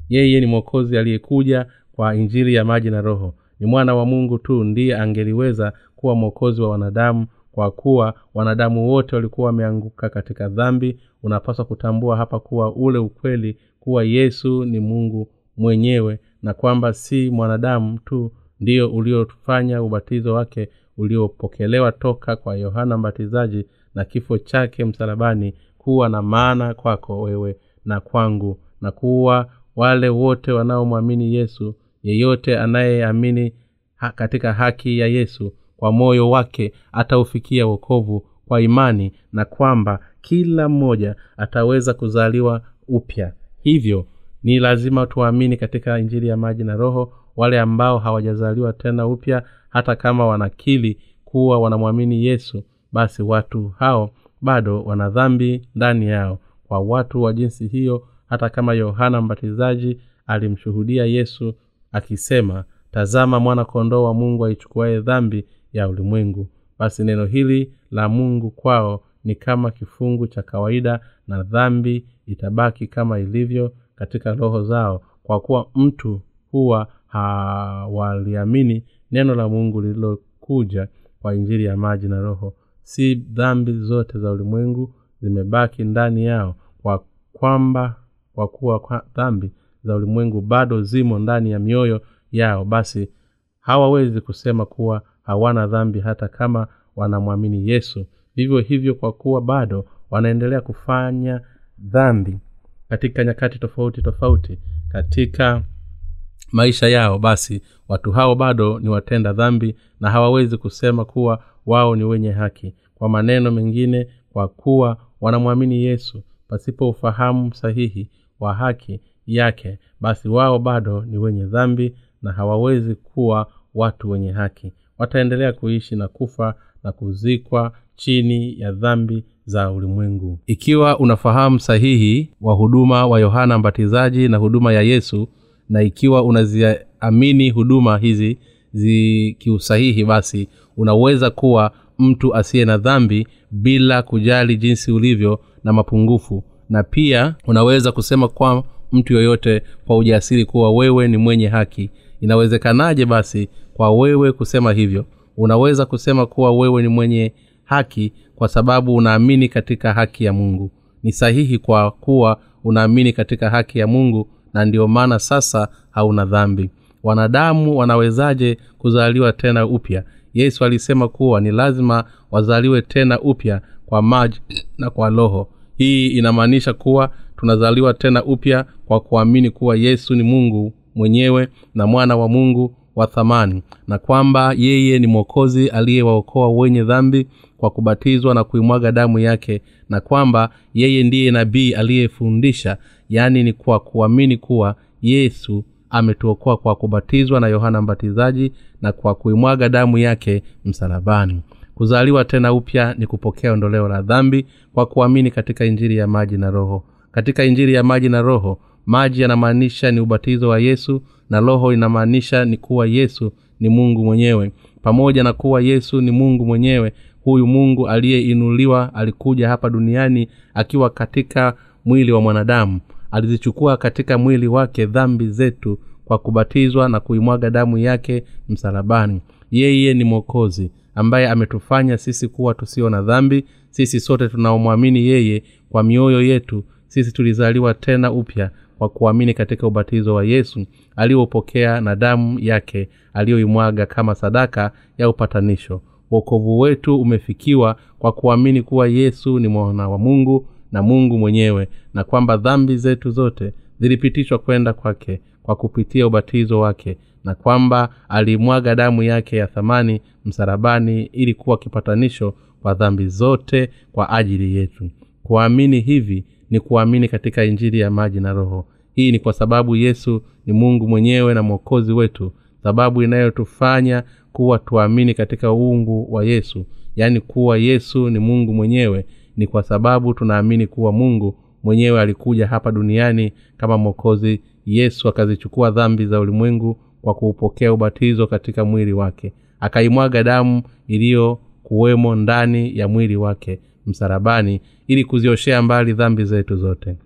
yeye ni mwokozi aliyekuja kwa injili ya maji na roho. Ni mwana wa mungu tu ndiye angeliweza kuwa mwokozi wa wanadamu kwa kuwa wanadamu wote walikuwa wameanguka katika dhambi unapaswa kutambua hapa kuwa ule ukweli kuwa yesu ni mungu mwenyewe na kwamba si mwanadamu tu ndio uliofanya ubatizo wake uliopokelewa toka kwa yohana mbatizaji na kifo chake msalabani kuwa na maana kwako wewe na kwangu na kuwa wale wote wanaomwamini yesu yeyote anayeamini ha, katika haki ya yesu kwa moyo wake ataufikia wokovu kwa imani na kwamba kila mmoja ataweza kuzaliwa upya. Hivyo ni lazima tuamini katika injili ya maji na roho wale ambao hawajazaliwa tena upya hata kama wanakili kuwa wanamwamini yesu basi watu hao bado wana dhambi ndani yao. Kwa watu wa jinsi hiyo hata kama yohana mbatizaji alimshuhudia yesu akisema tazama mwana kondoo wa mungu aichukuaye dhambi ya ulimwengu. Basi neno hili la mungu kwao ni kama kifungu cha kawaida na dhambi itabaki kama ilivyo katika roho zao. Kwa kuwa mtu huwa hawaliamini neno la mungu lililokuja kwa injili ya maji na roho. Si dhambi zote za ulimwengu zimebaki ndani yao. Kwa kwamba kwa kuwa kwa dhambi za ulimwengu bado zimo ndani ya mioyo yao basi hawawezi kusema kuwa hawana dhambi hata kama wanamwamini yesu. Vivyo hivyo kwa kuwa bado wanaendelea kufanya dhambi katika nyakati tofauti tofauti katika maisha yao basi watu hao bado ni watenda dhambi na hawawezi kusema kuwa wao ni wenye haki. Kwa maneno mengine kwa kuwa wanamwamini yesu pasipo ufahamu sahihi wa haki yake basi wao bado ni wenye dhambi na hawawezi kuwa watu wenye haki wataendelea kuishi na kufa na kuzikwa chini ya dhambi za ulimwengu. Ikiwa unafahamu sahihi wa huduma wa yohana mbatizaji na huduma ya yesu na ikiwa unaziamini huduma hizi zikiusahihi basi unaweza kuwa mtu asiye na dhambi bila kujali jinsi ulivyo na mapungufu. Na pia unaweza kusema kwa mtu yoyote kwa ujasiri kuwa wewe ni mwenye haki inawezekanaje basi kwa wewe kusema hivyo? Unaweza kusema kuwa wewe ni mwenye haki kwa sababu unaamini katika haki ya mungu. Ni sahihi kwa kuwa unaamini katika haki ya mungu na ndiyo maana sasa hauna dhambi. Wanadamu wanawezaje kuzaliwa tena upya? Yesu alisema kuwa ni lazima wazaliwe tena upya kwa maji na kwa roho. Hii inamaanisha kuwa tunazaliwa tena upya kwa kuamini kuwa yesu ni mungu mwenyewe na mwana wa mungu wa thamani na kwamba yeye ni mwokozi aliyewaokoa wenye dhambi kwa kubatizwa na kuimwaga damu yake na kwamba yeye ndiye nabii aliyefundisha yaani ni kwa kuamini kuwa yesu ametuokoa kwa kubatizwa na yohana mbatizaji na kwa kuimwaga damu yake msalabani. Kuzaliwa tena upya ni kupokea ondoleo la dhambi kwa kuamini katika injiri ya maji na roho. Katika injiri ya maji na roho maji yanamaanisha ni ubatizo wa yesu na roho inamaanisha ni kuwa yesu ni mungu mwenyewe. Pamoja na kuwa yesu ni mungu mwenyewe huyu mungu aliyeinuliwa alikuja hapa duniani akiwa katika mwili wa mwanadamu. Alizichukua katika mwili wake dhambi zetu kwa kubatizwa na kuimwaga damu yake msalabani. Yeye ni mwokozi ambaye ametufanya sisi kuwa tusio na dhambi. Sisi sote tunaomwamini yeye kwa mioyo yetu. Sisi tulizaliwa tena upya kwa kuamini katika ubatizo wa yesu aliyopokea na damu yake aliyoimwaga kama sadaka ya upatanisho. Uokovu wetu umefikiwa kwa kuamini kuwa yesu ni mwana wa mungu na mungu mwenyewe na kwamba dhambi zetu zote zilipitishwa kwenda kwake kwa kupitia ubatizo wake na kwamba alimwaga damu yake ya thamani msarabani ili kuwa kipatanisho kwa dhambi zote kwa ajili yetu. Kuamini hivi ni kuamini katika injili ya maji na roho. Hii ni kwa sababu yesu ni mungu mwenyewe na mwokozi wetu sababu inayotufanya kuwa tuamini katika uungu wa yesu. Yaani kuwa yesu ni mungu mwenyewe ni kwa sababu tunaamini kuwa mungu mwenyewe alikuja hapa duniani kama mwokozi. Yesu akazichukua dhambi za ulimwengu kwa kuupokea ubatizo katika mwili wake akaimwaga damu iliyo kuwemo ndani ya mwili wake msarabani ili kuzioshea mbali dhambi zetu zote.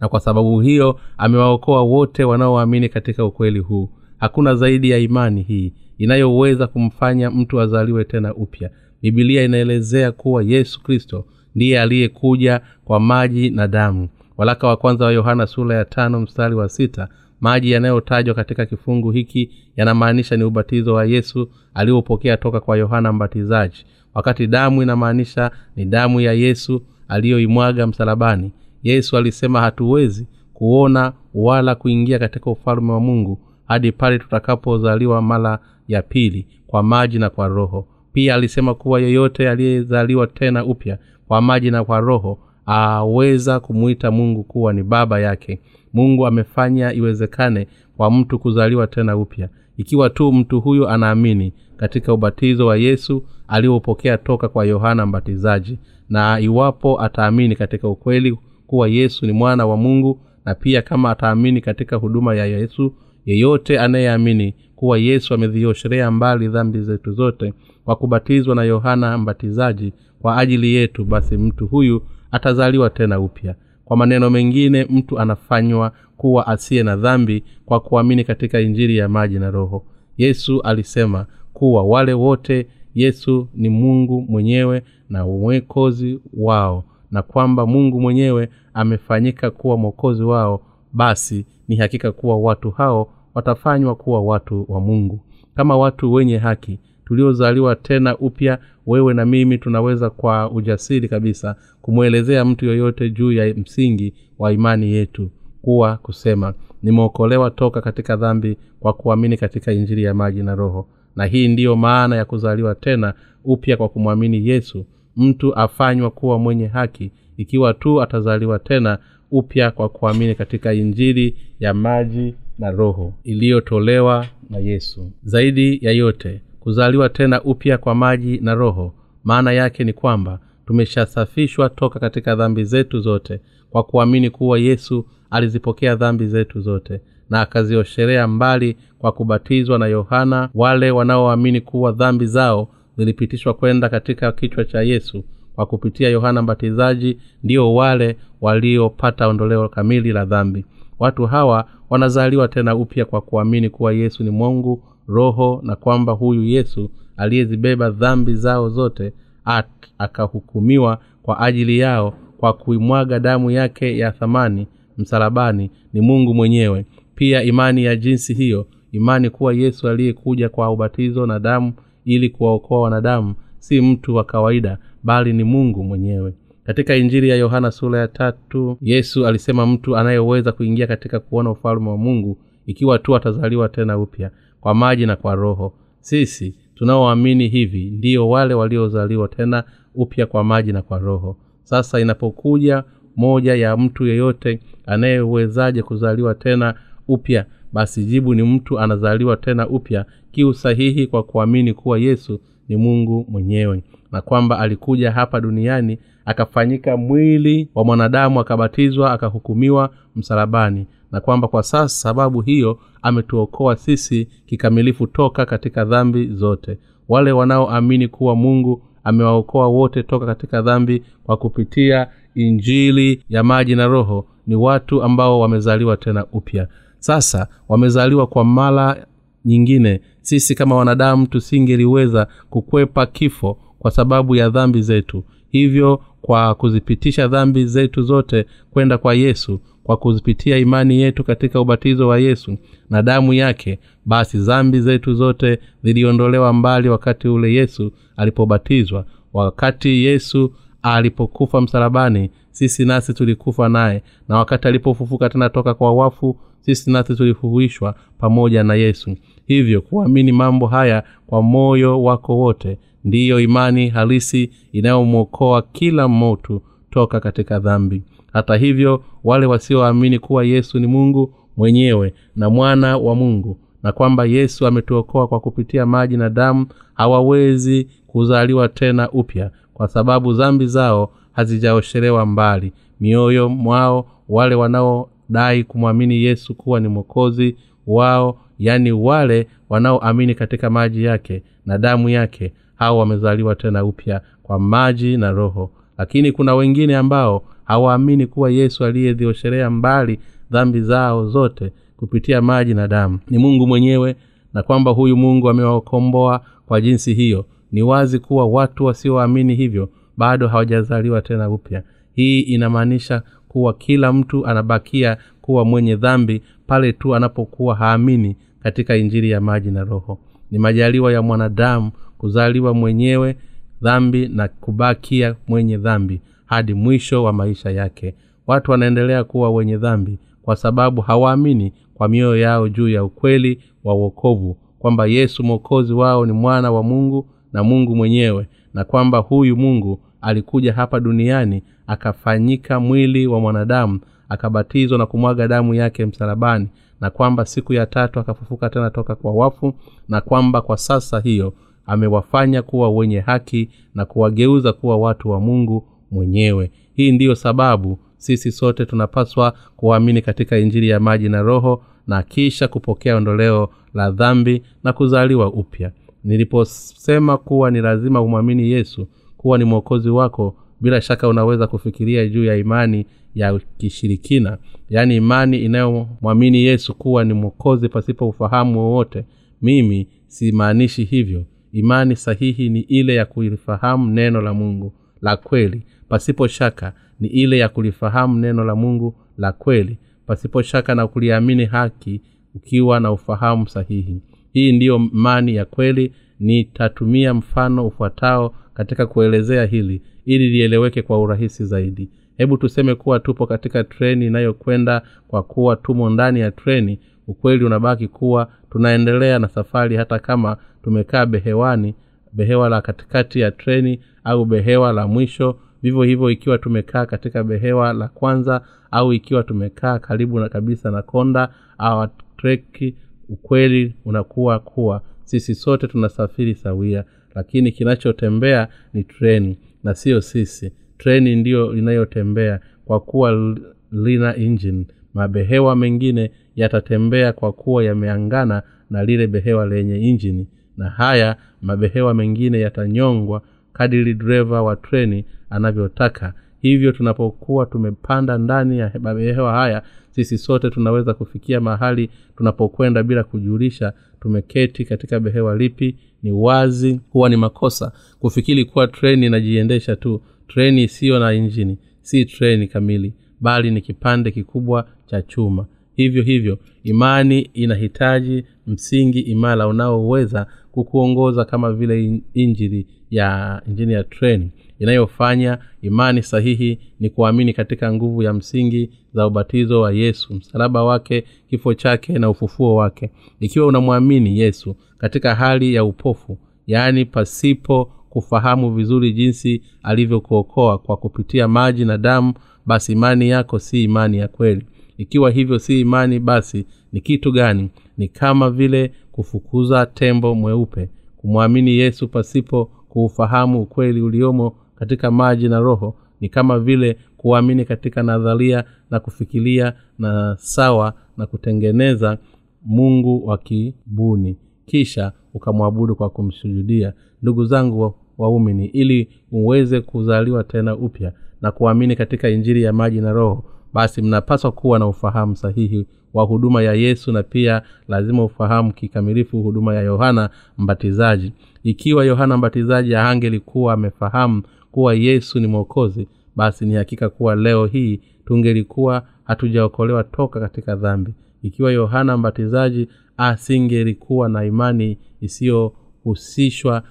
Na kwa sababu hiyo amewaokoa wote wanaoamini katika ukweli huu. Hakuna zaidi ya imani hii inayoweza kumfanya mtu azaliwe tena upya. Bibilia inaelezea kuwa yesu kristo ndiye aliyekuja kwa maji na damu. Walaka wa kwanza wa yohana sura ya tano mstari wa sita maji yanayotajwa katika kifungu hiki yanamaanisha ni ubatizo wa yesu aliopokea toka kwa yohana mbatizaji. Wakati damu inamaanisha ni damu ya yesu aliyoimwaga msalabani. Yesu alisema hatuwezi kuona wala kuingia katika ufalme wa mungu hadi pale tutakapozaliwa mara ya pili kwa maji na kwa roho. Pia alisema kuwa yeyote aliyezaliwa tena upya kwa maji na kwa roho aweza kumwita mungu kuwa ni baba yake mungu amefanya iwezekane kwa mtu kuzaliwa tena upya. Ikiwa tu mtu huyo anaamini katika ubatizo wa yesu aliopokea toka kwa yohana mbatizaji na iwapo ataamini katika ukweli kuwa yesu ni mwana wa mungu na pia kama ataamini katika huduma ya yesu yeyote anayeamini kuwa yesu ameziosherea mbali dhambi zetu zote kwa kubatizwa na yohana mbatizaji kwa ajili yetu basi mtu huyu atazaliwa tena upya kwa maneno mengine mtu anafanywa kuwa asiye na dhambi kwa kuamini katika injiri ya maji na roho. Yesu alisema kuwa wale wote yesu ni mungu mwenyewe na mwekozi wao na kwamba mungu mwenyewe amefanyika kuwa mwokozi wao basi ni hakika kuwa watu hao watafanywa kuwa watu wa mungu. Kama watu wenye haki tuliozaliwa tena upya wewe na mimi tunaweza kwa ujasiri kabisa kumwelezea mtu yoyote juu ya msingi wa imani yetu kuwa kusema nimeokolewa toka katika dhambi kwa kuamini katika injili ya maji na roho. Na hii ndiyo maana ya kuzaliwa tena upya kwa kumwamini yesu mtu afanywa kuwa mwenye haki ikiwa tu atazaliwa tena upya kwa kuamini katika injili ya maji na roho iliyotolewa na yesu. Zaidi ya yote kuzaliwa tena upya kwa maji na roho. Maana yake ni kwamba tumeshasafishwa toka katika dhambi zetu zote kwa kuamini kuwa yesu alizipokea dhambi zetu zote na akaziosherea mbali kwa kubatizwa na yohana. Wale wanaoamini kuwa dhambi zao zilipitishwa kwenda katika kichwa cha yesu kwa kupitia yohana mbatizaji ndio wale waliopata ondoleo kamili la dhambi. Watu hawa wanazaliwa tena upya kwa kuamini kuwa yesu ni mungu roho na kwamba huyu yesu aliyezibeba dhambi zao zote at, akahukumiwa kwa ajili yao kwa kuimwaga damu yake ya thamani msalabani ni mungu mwenyewe. Pia imani ya jinsi hiyo imani kuwa yesu aliyekuja kwa ubatizo na damu ili kuwaokoa wanadamu si mtu wa kawaida bali ni mungu mwenyewe. Katika injili ya yohana sura ya tatu yesu alisema mtu anayeweza kuingia katika kuona ufalme wa mungu ikiwa tu atazaliwa tena upya kwa maji na kwa roho. Sisi tunaoamini hivi ndiyo wale waliozaliwa tena upya kwa maji na kwa roho. Sasa inapokuja moja ya mtu yeyote anayewezaje kuzaliwa tena upya basi jibu ni mtu anazaliwa tena upya kiu sahihi kwa kuamini kuwa yesu ni mungu mwenyewe. Na kwamba alikuja hapa duniani akafanyika mwili wa mwanadamu akabatizwa akahukumiwa msalabani na kwamba kwa sasa sababu hiyo ametuokoa sisi kikamilifu toka katika dhambi zote. Wale wanaoamini kuwa mungu amewaokoa wote toka katika dhambi kwa kupitia injili ya maji na roho ni watu ambao wamezaliwa tena upya. Sasa wamezaliwa kwa mara nyingine. Sisi kama wanadamu tusingeliweza kukwepa kifo kwa sababu ya dhambi zetu. Hivyo kwa kuzipitisha dhambi zetu zote kwenda kwa yesu kwa kuzipitia imani yetu katika ubatizo wa yesu na damu yake basi dhambi zetu zote ziliondolewa mbali wakati ule yesu alipobatizwa. Wakati yesu alipokufa msalabani sisi nasi tulikufa naye na wakati alipofufuka tena toka kwa wafu sisi nasi tulifuhuishwa pamoja na yesu. Hivyo kuamini mambo haya kwa moyo wako wote ndiyo imani halisi inayomwokoa kila motu toka katika dhambi hata hivyo wale wasioamini kuwa yesu ni mungu mwenyewe na mwana wa mungu na kwamba yesu ametuokoa kwa kupitia maji na damu hawawezi kuzaliwa tena upya kwa sababu dhambi zao hazijaoshelewa mbali. Mioyo mwao wale wanaodai kumwamini yesu kuwa ni mwokozi wao yaani wale wanaoamini katika maji yake na damu yake hao wamezaliwa tena upya kwa maji na roho. Lakini kuna wengine ambao hawaamini kuwa yesu aliyedhiosherea mbali dhambi zao zote kupitia maji na damu. Ni mungu mwenyewe na kwamba huyu mungu amewakomboa kwa jinsi hiyo. Ni wazi kuwa watu wasioamini hivyo bado hawajazaliwa tena upya. Hii inamaanisha kuwa kila mtu anabakia kuwa mwenye dhambi pale tu anapokuwa haamini katika injili ya maji na roho. Ni majaliwa ya mwanadamu kuzaliwa mwenyewe dhambi na kubakia mwenye dhambi hadi mwisho wa maisha yake. Watu wanaendelea kuwa wenye dhambi kwa sababu hawaamini kwa mioyo yao juu ya ukweli wa uokovu kwamba yesu mwokozi wao ni mwana wa mungu na mungu mwenyewe na kwamba huyu mungu alikuja hapa duniani akafanyika mwili wa mwanadamu akabatizwa na kumwaga damu yake msalabani na kwamba siku ya tatu akafufuka tena toka kwa wafu na kwamba kwa sasa hiyo amewafanya kuwa wenye haki na kuwageuza kuwa watu wa mungu mwenyewe. Hii ndiyo sababu sisi sote tunapaswa kuamini katika injili ya maji na roho na kisha kupokea ondoleo la dhambi na kuzaliwa upya. Niliposema kuwa ni lazima umwamini yesu kuwa ni mwokozi wako bila shaka unaweza kufikiria juu ya imani ya kishirikina yaani imani inayomwamini yesu kuwa ni mwokozi pasipo ufahamu wowote. Mimi simaanishi hivyo. Imani sahihi ni ile ya kulifahamu neno la mungu la kweli pasipo shaka ni ile ya kulifahamu neno la mungu la kweli. Pasipo shaka na kuliamini haki ukiwa na ufahamu sahihi. Hii ndiyo imani ya kweli nitatumia mfano ufuatao katika kuelezea hili ili lieleweke kwa urahisi zaidi. Hebu tuseme kuwa tupo katika treni inayokwenda kwa kuwa tumo ndani ya treni ukweli unabaki kuwa tunaendelea na safari hata kama tumekaa behewani behewa la katikati ya treni au behewa la mwisho vivyo hivyo ikiwa tumekaa katika behewa la kwanza au ikiwa tumekaa karibu na kabisa na konda au treki ukweli unakuwa kuwa. Sisi sote tunasafiri sawia lakini kinachotembea ni treni na siyo sisi. Treni ndiyo inayotembea kwa kuwa lina engine. Mabehewa mengine yatatembea kwa kuwa yameangana na lile behewa lenye injini na haya mabehewa mengine yatanyongwa kadiri dreva wa treni anavyotaka. Hivyo tunapokuwa tumepanda ndani ya mabehewa haya sisi sote tunaweza kufikia mahali tunapokwenda bila kujulisha tumeketi katika behewa lipi ni wazi huwa ni makosa kufikiri kuwa treni inajiendesha tu. Treni isiyo na injini si treni kamili bali ni kipande kikubwa cha chuma. Hivyo hivyo imani inahitaji msingi imara unaoweza kukuongoza kama vile injili ya injini ya treni inayofanya imani sahihi ni kuamini katika nguvu ya msingi za ubatizo wa yesu msalaba wake kifo chake na ufufuo wake. Ikiwa unamwamini yesu katika hali ya upofu yaani pasipo kufahamu vizuri jinsi alivyokuokoa kwa kupitia maji na damu basi imani yako si imani ya kweli. Ikiwa hivyo si imani basi ni kitu gani? Ni kama vile kufukuza tembo mweupe kumwamini yesu pasipo kuufahamu ukweli uliomo katika maji na roho ni kama vile kuamini katika nadharia na kufikiria na sawa na kutengeneza mungu wa kibuni. Kisha ukamwabudu kwa kumsujudia. Ndugu zangu waumini ili uweze kuzaliwa tena upya na kuamini katika injiri ya maji na roho basi mnapaswa kuwa na ufahamu sahihi wa huduma ya yesu na pia lazima ufahamu kikamilifu huduma ya yohana mbatizaji. Ikiwa yohana mbatizaji ahangelikuwa amefahamu kuwa yesu ni mwokozi basi ni hakika kuwa leo hii tungelikuwa hatujaokolewa toka katika dhambi. Ikiwa yohana mbatizaji asingelikuwa na imani isiyohusishwa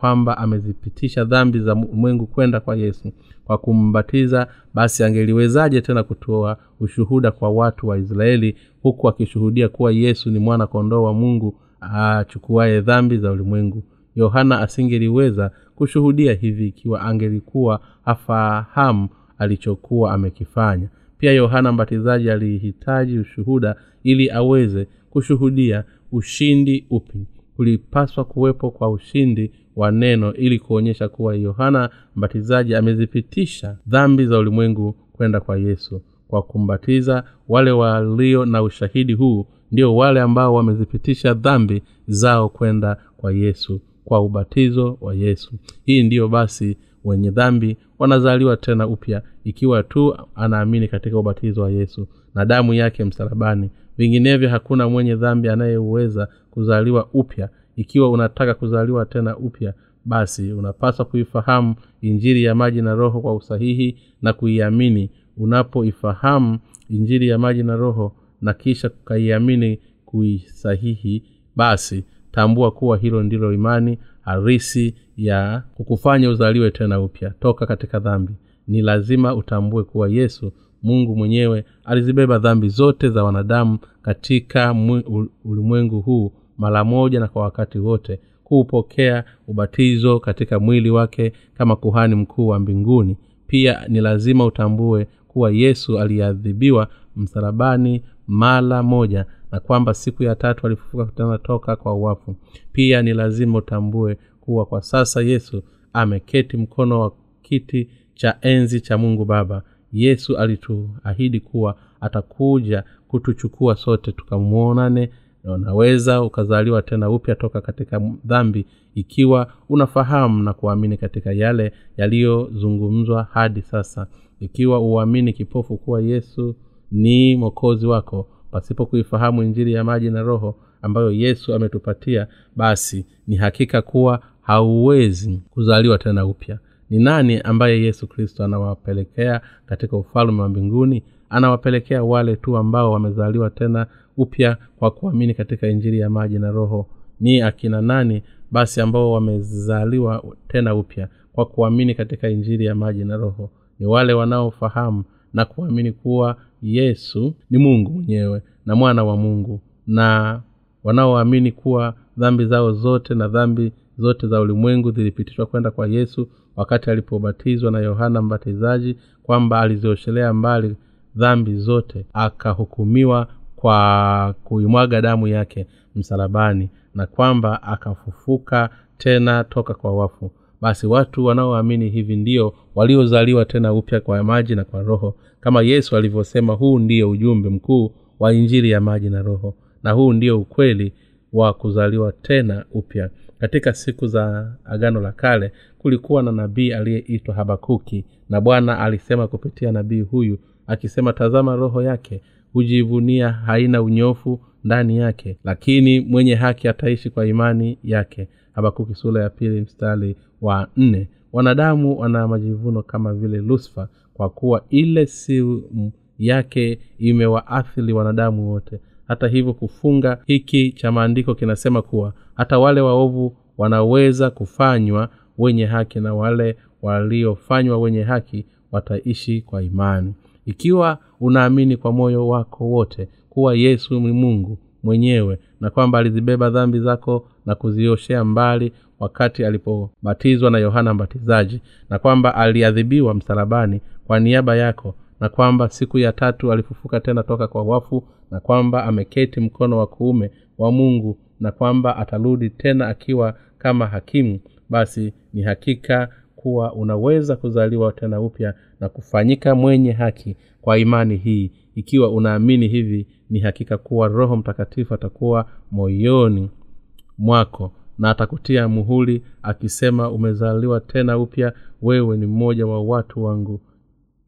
kwamba amezipitisha dhambi za mwengu kwenda kwa yesu kwa kumbatiza basi angeliwezaje tena kutoa ushuhuda kwa watu wa israeli huku akishuhudia kuwa yesu ni mwana kondoo wa mungu achukuaye dhambi za ulimwengu? Yohana asingeliweza kushuhudia hivi ikiwa angelikuwa hafahamu alichokuwa amekifanya. Pia yohana mbatizaji alihitaji ushuhuda ili aweze kushuhudia ushindi upi. Kulipaswa kuwepo kwa ushindi wa neno ili kuonyesha kuwa yohana mbatizaji amezipitisha dhambi za ulimwengu kwenda kwa yesu. Kwa kumbatiza wale walio na ushahidi huu ndio wale ambao wamezipitisha dhambi zao kwenda kwa yesu kwa ubatizo wa yesu. Hii ndiyo basi wenye dhambi wanazaliwa tena upya ikiwa tu anaamini katika ubatizo wa yesu na damu yake msalabani. Vinginevyo hakuna mwenye dhambi anayeweza kuzaliwa upya. Ikiwa unataka kuzaliwa tena upya basi unapaswa kuifahamu injiri ya maji na roho kwa usahihi na kuiamini. Unapoifahamu injiri ya maji na roho na kisha ukaiamini kuisahihi basi tambua kuwa hilo ndilo imani harisi ya kukufanya uzaliwe tena upya. Toka katika dhambi. Ni lazima utambue kuwa yesu mungu mwenyewe alizibeba dhambi zote za wanadamu katika ulimwengu huu mara moja na kwa wakati wote kuupokea ubatizo katika mwili wake kama kuhani mkuu wa mbinguni. Pia ni lazima utambue kuwa yesu aliadhibiwa msalabani mara moja na kwamba siku ya tatu alifufuka tena toka kwa uwafu pia ni lazima utambue kuwa kwa sasa yesu ameketi mkono wa kiti cha enzi cha mungu baba. Yesu alituahidi kuwa atakuja kutuchukua sote tukamwonane na unaweza ukazaliwa tena upya toka katika dhambi ikiwa unafahamu na kuamini katika yale yaliyozungumzwa hadi sasa. Ikiwa uamini kipofu kuwa yesu ni mwokozi wako pasipo kuifahamu injiri ya maji na roho ambayo yesu ametupatia basi ni hakika kuwa hauwezi kuzaliwa tena upya. Ni nani ambaye yesu kristo anawapelekea katika ufalme wa mbinguni? Anawapelekea wale tu ambao wamezaliwa tena upya kwa kuamini katika injiri ya maji na roho. Ni akina nani basi ambao wamezaliwa tena upya kwa kuamini katika injiri ya maji na roho? Ni wale wanaofahamu na kuamini kuwa yesu ni mungu mwenyewe na mwana wa mungu. Na wanaoamini kuwa dhambi zao zote na dhambi zote za ulimwengu zilipitishwa kwenda kwa yesu wakati alipobatizwa na yohana mbatizaji kwamba alizioshelea mbali dhambi zote akahukumiwa kwa kuimwaga damu yake msalabani na kwamba akafufuka tena toka kwa wafu basi watu wanaoamini hivi ndio waliozaliwa tena upya kwa maji na kwa roho. Kama yesu alivyosema huu ndiyo ujumbe mkuu wa injili ya maji na roho na huu ndio ukweli wa kuzaliwa tena upya. Katika siku za agano la kale kulikuwa na nabii aliyeitwa habakuki na bwana alisema kupitia nabii huyu akisema tazama roho yake hujivunia haina unyofu ndani yake lakini mwenye haki ataishi kwa imani yake. Habakuki sura ya pili mstari wa nne. Wanadamu wana majivuno kama vile lusfa kwa kuwa ile simu yake imewaathiri wanadamu wote. Hata hivyo kufunga hiki cha maandiko kinasema kuwa hata wale waovu wanaweza kufanywa wenye haki na wale waliofanywa wenye haki wataishi kwa imani. Ikiwa unaamini kwa moyo wako wote kuwa yesu ni mungu mwenyewe na kwamba alizibeba dhambi zako na kuzioshea mbali wakati alipobatizwa na yohana mbatizaji na kwamba aliadhibiwa msalabani kwa niaba yako na kwamba siku ya tatu alifufuka tena toka kwa wafu na kwamba ameketi mkono wa kuume wa mungu na kwamba atarudi tena akiwa kama hakimu. Basi ni hakika kuwa unaweza kuzaliwa tena upya na kufanyika mwenye haki kwa imani hii. Ikiwa unaamini hivi ni hakika kuwa roho mtakatifu atakuwa moyoni mwako na atakutia muhuli akisema umezaliwa tena upya wewe ni mmoja wa watu wangu.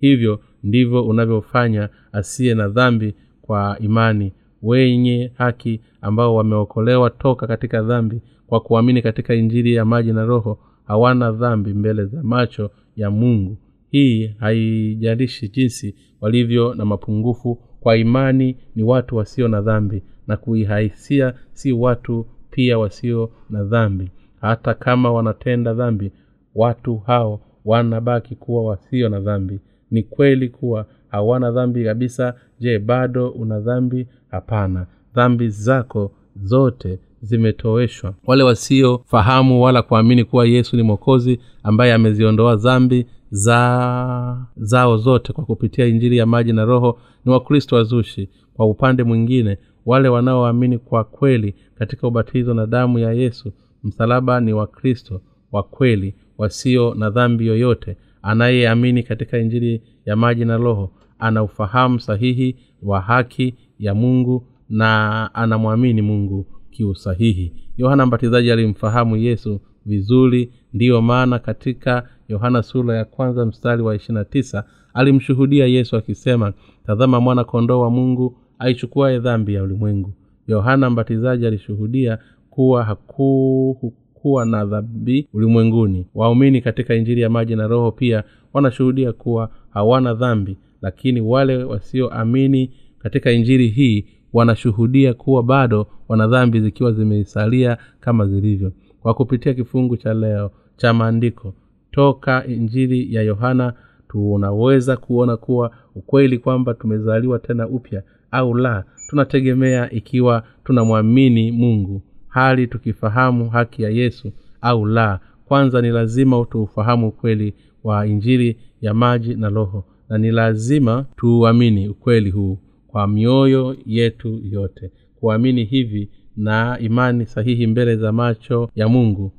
Hivyo ndivyo unavyofanya asiye na dhambi kwa imani wenye haki ambao wameokolewa toka katika dhambi kwa kuamini katika injili ya maji na roho. Hawana dhambi mbele za macho ya mungu hii haijalishi jinsi walivyo na mapungufu kwa imani ni watu wasio na dhambi na kuihaisia si watu pia wasio na dhambi. Hata kama wanatenda dhambi watu hao wanabaki kuwa wasio na dhambi. Ni kweli kuwa hawana dhambi kabisa je bado una dhambi? Hapana. Dhambi zako zote zimetoweshwa. Wale wasiofahamu wala kuamini kuwa yesu ni mwokozi ambaye ameziondoa dhambi za zao zote kwa kupitia injili ya maji na roho ni wakristo wazushi. Kwa upande mwingine wale wanaoamini kwa kweli katika ubatizo na damu ya yesu msalaba ni wakristo wa kweli wasio na dhambi yoyote. Anayeamini katika injili ya maji na roho ana ufahamu sahihi wa haki ya mungu na anamwamini mungu kiusahihi. Yohana mbatizaji alimfahamu yesu vizuri ndiyo maana katika yohana sura ya kwanza mstari wa ishirina tisa alimshuhudia yesu akisema tazama mwana kondoo wa mungu aichukuaye dhambi ya ulimwengu. Yohana mbatizaji alishuhudia kuwa hakukuwa na dhambi ulimwenguni. Waumini katika injili ya maji na roho pia wanashuhudia kuwa hawana dhambi lakini wale wasioamini katika injili hii wanashuhudia kuwa bado wana dhambi zikiwa zimesalia kama zilivyo. Kwa kupitia kifungu cha leo cha maandiko toka injili ya yohana tunaweza kuona kuwa ukweli kwamba tumezaliwa tena upya au la tunategemea ikiwa tunamwamini mungu. Hali tukifahamu haki ya yesu au la kwanza ni lazima tuufahamu ukweli wa injili ya maji na roho na ni lazima tuuamini ukweli huu kwa mioyo yetu yote. Kuamini hivi na imani sahihi mbele za macho ya mungu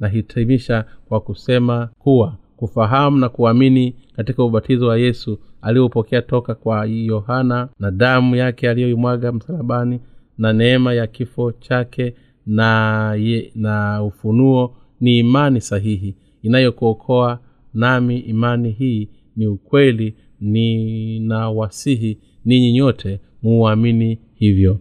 nahitimisha kwa kusema kuwa kufahamu na kuamini katika ubatizo wa yesu aliopokea toka kwa yohana na damu yake aliyoimwaga msalabani na neema ya kifo chake na, ye, na ufunuo ni imani sahihi inayokuokoa nami imani hii ni ukweli ninawasihi ninyi nyote muuamini hivyo